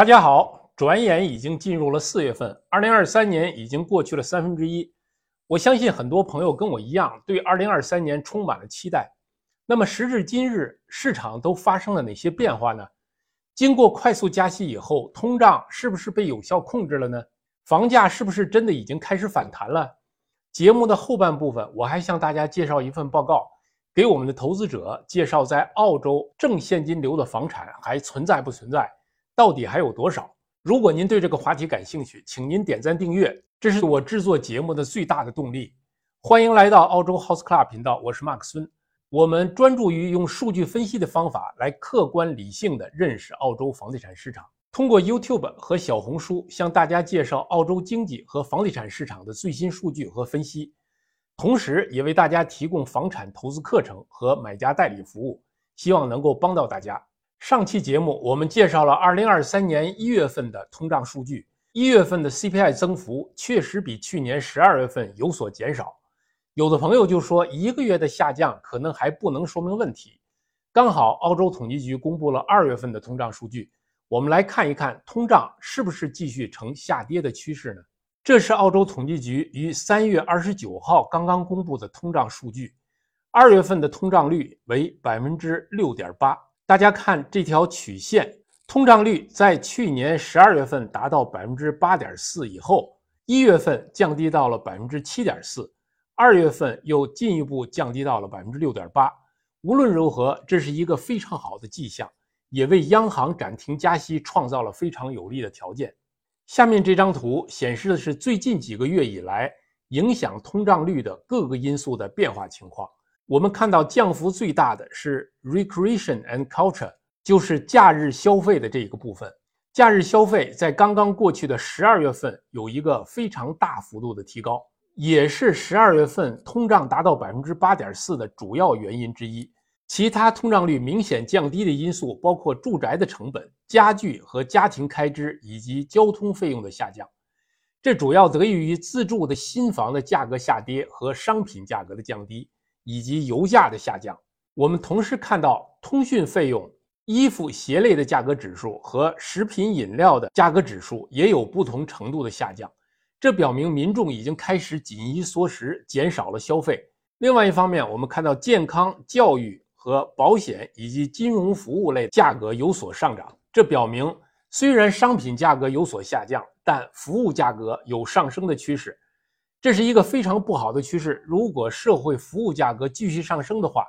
大家好，转眼已经进入了四月份，二零二三年已经过去了三分之一。我相信很多朋友跟我一样，对二零二三年充满了期待。那么时至今日，市场都发生了哪些变化呢？经过快速加息以后，通胀是不是被有效控制了呢？房价是不是真的已经开始反弹了？节目的后半部分，我还向大家介绍一份报告，给我们的投资者介绍在澳洲正现金流的房产还存在不存在。到底还有多少？如果您对这个话题感兴趣，请您点赞订阅，这是我制作节目的最大的动力。欢迎来到澳洲 House Club 频道，我是马克孙。我们专注于用数据分析的方法来客观理性的认识澳洲房地产市场，通过 YouTube 和小红书向大家介绍澳洲经济和房地产市场的最新数据和分析，同时也为大家提供房产投资课程和买家代理服务，希望能够帮到大家。上期节目我们介绍了2023年一月份的通胀数据，一月份的 CPI 增幅确实比去年十二月份有所减少。有的朋友就说，一个月的下降可能还不能说明问题。刚好澳洲统计局公布了二月份的通胀数据，我们来看一看通胀是不是继续呈下跌的趋势呢？这是澳洲统计局于三月二十九号刚刚公布的通胀数据，二月份的通胀率为百分之六点八。大家看这条曲线，通胀率在去年十二月份达到百分之八点四以后，一月份降低到了百分之七点四，二月份又进一步降低到了百分之六点八。无论如何，这是一个非常好的迹象，也为央行暂停加息创造了非常有利的条件。下面这张图显示的是最近几个月以来影响通胀率的各个因素的变化情况。我们看到降幅最大的是 recreation and culture，就是假日消费的这一个部分。假日消费在刚刚过去的十二月份有一个非常大幅度的提高，也是十二月份通胀达到百分之八点四的主要原因之一。其他通胀率明显降低的因素包括住宅的成本、家具和家庭开支以及交通费用的下降。这主要得益于自住的新房的价格下跌和商品价格的降低。以及油价的下降，我们同时看到通讯费用、衣服鞋类的价格指数和食品饮料的价格指数也有不同程度的下降，这表明民众已经开始紧衣缩食，减少了消费。另外一方面，我们看到健康、教育和保险以及金融服务类价格有所上涨，这表明虽然商品价格有所下降，但服务价格有上升的趋势。这是一个非常不好的趋势。如果社会服务价格继续上升的话，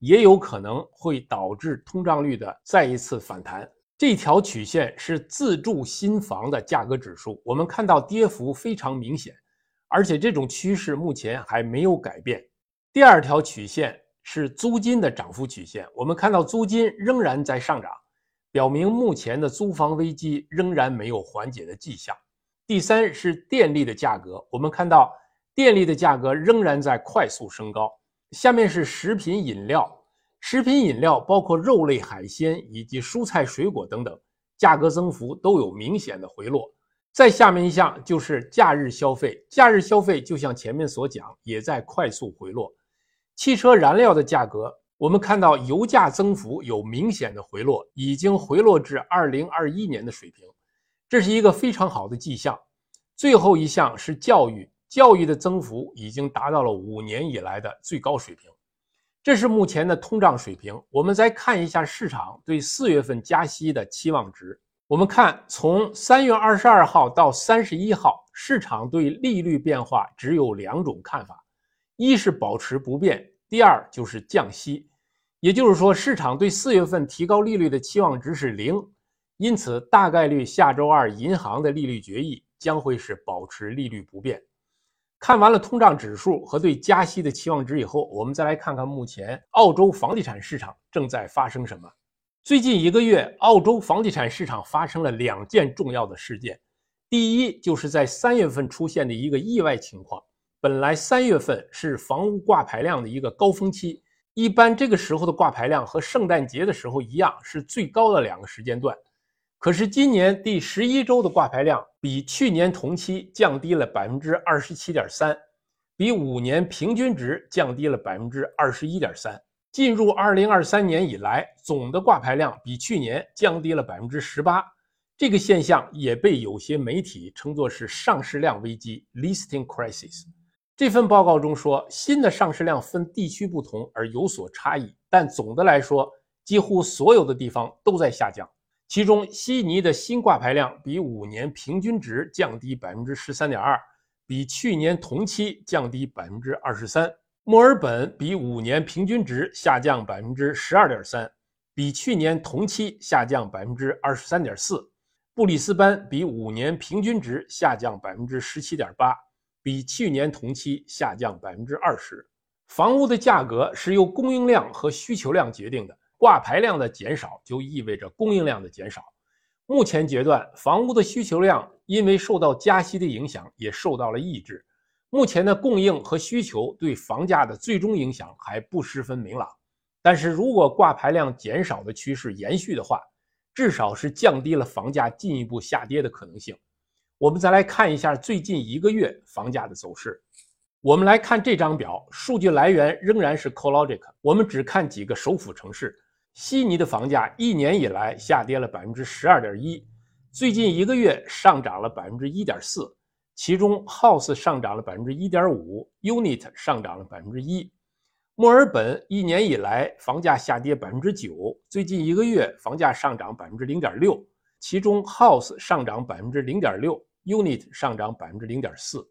也有可能会导致通胀率的再一次反弹。这条曲线是自住新房的价格指数，我们看到跌幅非常明显，而且这种趋势目前还没有改变。第二条曲线是租金的涨幅曲线，我们看到租金仍然在上涨，表明目前的租房危机仍然没有缓解的迹象。第三是电力的价格，我们看到电力的价格仍然在快速升高。下面是食品饮料，食品饮料包括肉类、海鲜以及蔬菜、水果等等，价格增幅都有明显的回落。再下面一项就是假日消费，假日消费就像前面所讲，也在快速回落。汽车燃料的价格，我们看到油价增幅有明显的回落，已经回落至二零二一年的水平。这是一个非常好的迹象。最后一项是教育，教育的增幅已经达到了五年以来的最高水平。这是目前的通胀水平。我们再看一下市场对四月份加息的期望值。我们看，从三月二十二号到三十一号，市场对利率变化只有两种看法：一是保持不变，第二就是降息。也就是说，市场对四月份提高利率的期望值是零。因此，大概率下周二银行的利率决议将会是保持利率不变。看完了通胀指数和对加息的期望值以后，我们再来看看目前澳洲房地产市场正在发生什么。最近一个月，澳洲房地产市场发生了两件重要的事件。第一，就是在三月份出现的一个意外情况。本来三月份是房屋挂牌量的一个高峰期，一般这个时候的挂牌量和圣诞节的时候一样，是最高的两个时间段。可是今年第十一周的挂牌量比去年同期降低了百分之二十七点三，比五年平均值降低了百分之二十一点三。进入二零二三年以来，总的挂牌量比去年降低了百分之十八，这个现象也被有些媒体称作是上市量危机 （listing crisis）。这份报告中说，新的上市量分地区不同而有所差异，但总的来说，几乎所有的地方都在下降。其中，悉尼的新挂牌量比五年平均值降低百分之十三点二，比去年同期降低百分之二十三；墨尔本比五年平均值下降百分之十二点三，比去年同期下降百分之二十三点四。布里斯班比五年平均值下降百分之十七点八，比去年同期下降百分之二十。房屋的价格是由供应量和需求量决定的，挂牌量的减少就意味着供应量的减少。目前阶段，房屋的需求量因为受到加息的影响，也受到了抑制。目前的供应和需求对房价的最终影响还不十分明朗。但是如果挂牌量减少的趋势延续的话，至少是降低了房价进一步下跌的可能性。我们再来看一下最近一个月房价的走势。我们来看这张表，数据来源仍然是 CoLogic。我们只看几个首府城市。悉尼的房价一年以来下跌了百分之十二点一，最近一个月上涨了百分之一点四，其中 House 上涨了百分之一点五，Unit 上涨了百分之一。墨尔本一年以来房价下跌百分之九，最近一个月房价上涨百分之零点六，其中 House 上涨百分之零点六，Unit 上涨百分之零点四。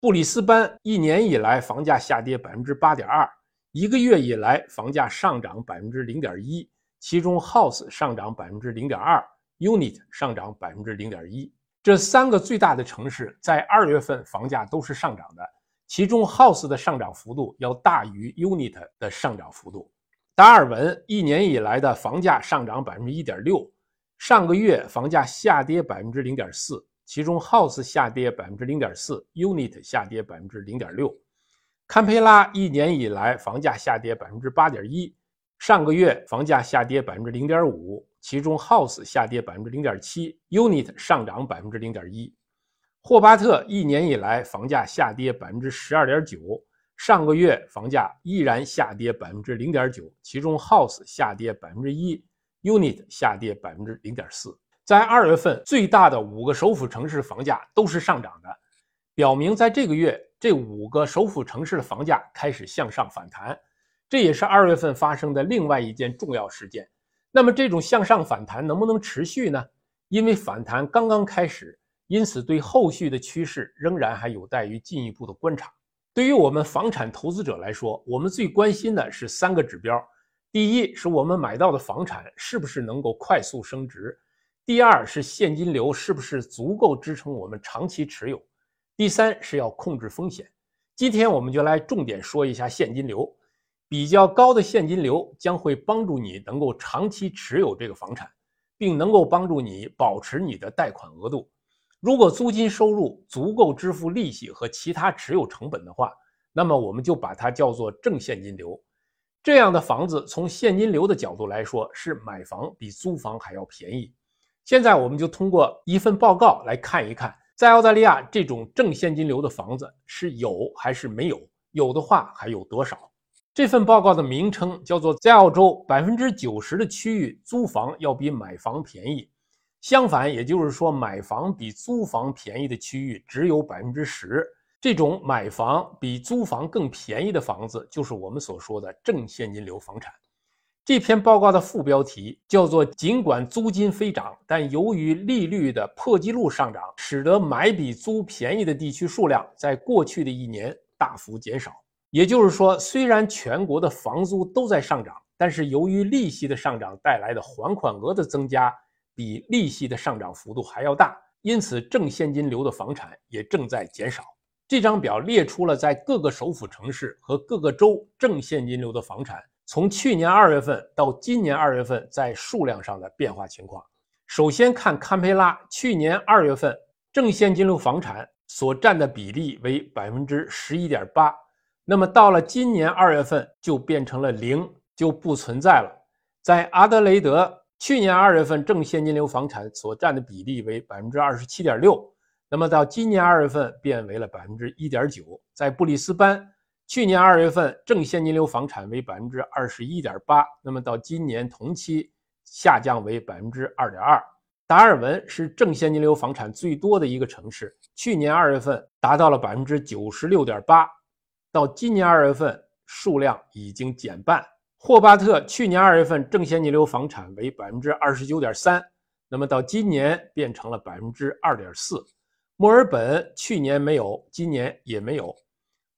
布里斯班一年以来房价下跌百分之八点二，一个月以来房价上涨百分之零点一，其中 House 上涨百分之零点二，Unit 上涨百分之零点一。这三个最大的城市在二月份房价都是上涨的。其中，House 的上涨幅度要大于 Unit 的上涨幅度。达尔文一年以来的房价上涨百分之一点六，上个月房价下跌百分之零点四，其中 House 下跌百分之零点四，Unit 下跌百分之零点六。堪培拉一年以来房价下跌百分之八点一，上个月房价下跌百分之零点五，其中 House 下跌百分之零点七，Unit 上涨百分之零点一。霍巴特一年以来房价下跌百分之十二点九，上个月房价依然下跌百分之零点九，其中 House 下跌百分之一，Unit 下跌百分之零点四。在二月份，最大的五个首府城市房价都是上涨的，表明在这个月这五个首府城市的房价开始向上反弹。这也是二月份发生的另外一件重要事件。那么，这种向上反弹能不能持续呢？因为反弹刚刚开始。因此，对后续的趋势仍然还有待于进一步的观察。对于我们房产投资者来说，我们最关心的是三个指标：第一，是我们买到的房产是不是能够快速升值；第二，是现金流是不是足够支撑我们长期持有；第三，是要控制风险。今天我们就来重点说一下现金流。比较高的现金流将会帮助你能够长期持有这个房产，并能够帮助你保持你的贷款额度。如果租金收入足够支付利息和其他持有成本的话，那么我们就把它叫做正现金流。这样的房子从现金流的角度来说，是买房比租房还要便宜。现在我们就通过一份报告来看一看，在澳大利亚这种正现金流的房子是有还是没有？有的话还有多少？这份报告的名称叫做《在澳洲百分之九十的区域租房要比买房便宜》。相反，也就是说，买房比租房便宜的区域只有百分之十。这种买房比租房更便宜的房子，就是我们所说的正现金流房产。这篇报告的副标题叫做“尽管租金飞涨，但由于利率的破纪录上涨，使得买比租便宜的地区数量在过去的一年大幅减少。”也就是说，虽然全国的房租都在上涨，但是由于利息的上涨带来的还款额的增加。比利息的上涨幅度还要大，因此正现金流的房产也正在减少。这张表列出了在各个首府城市和各个州正现金流的房产从去年二月份到今年二月份在数量上的变化情况。首先看堪培拉，去年二月份正现金流房产所占的比例为百分之十一点八，那么到了今年二月份就变成了零，就不存在了。在阿德雷德。去年二月份正现金流房产所占的比例为百分之二十七点六，那么到今年二月份变为了百分之一点九。在布里斯班，去年二月份正现金流房产为百分之二十一点八，那么到今年同期下降为百分之二点二。达尔文是正现金流房产最多的一个城市，去年二月份达到了百分之九十六点八，到今年二月份数量已经减半。霍巴特去年二月份正现金流房产为百分之二十九点三，那么到今年变成了百分之二点四。墨尔本去年没有，今年也没有。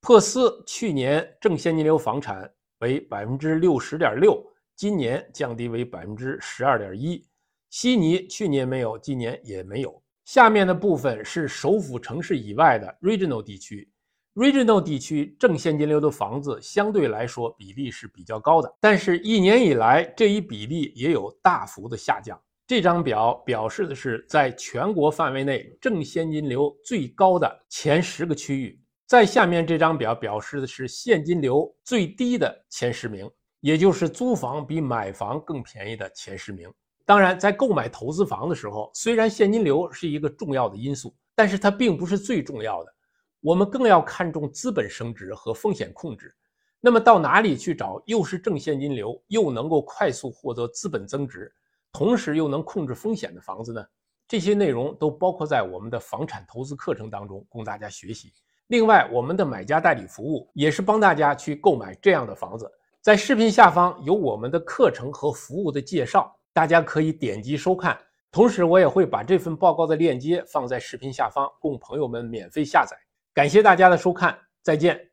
珀斯去年正现金流房产为百分之六十点六，今年降低为百分之十二点一。悉尼去年没有，今年也没有。下面的部分是首府城市以外的 regional 地区。regional 地区正现金流的房子相对来说比例是比较高的，但是一年以来这一比例也有大幅的下降。这张表表示的是在全国范围内正现金流最高的前十个区域。在下面这张表表示的是现金流最低的前十名，也就是租房比买房更便宜的前十名。当然，在购买投资房的时候，虽然现金流是一个重要的因素，但是它并不是最重要的。我们更要看重资本升值和风险控制。那么，到哪里去找又是正现金流，又能够快速获得资本增值，同时又能控制风险的房子呢？这些内容都包括在我们的房产投资课程当中，供大家学习。另外，我们的买家代理服务也是帮大家去购买这样的房子。在视频下方有我们的课程和服务的介绍。大家可以点击收看，同时我也会把这份报告的链接放在视频下方，供朋友们免费下载。感谢大家的收看，再见。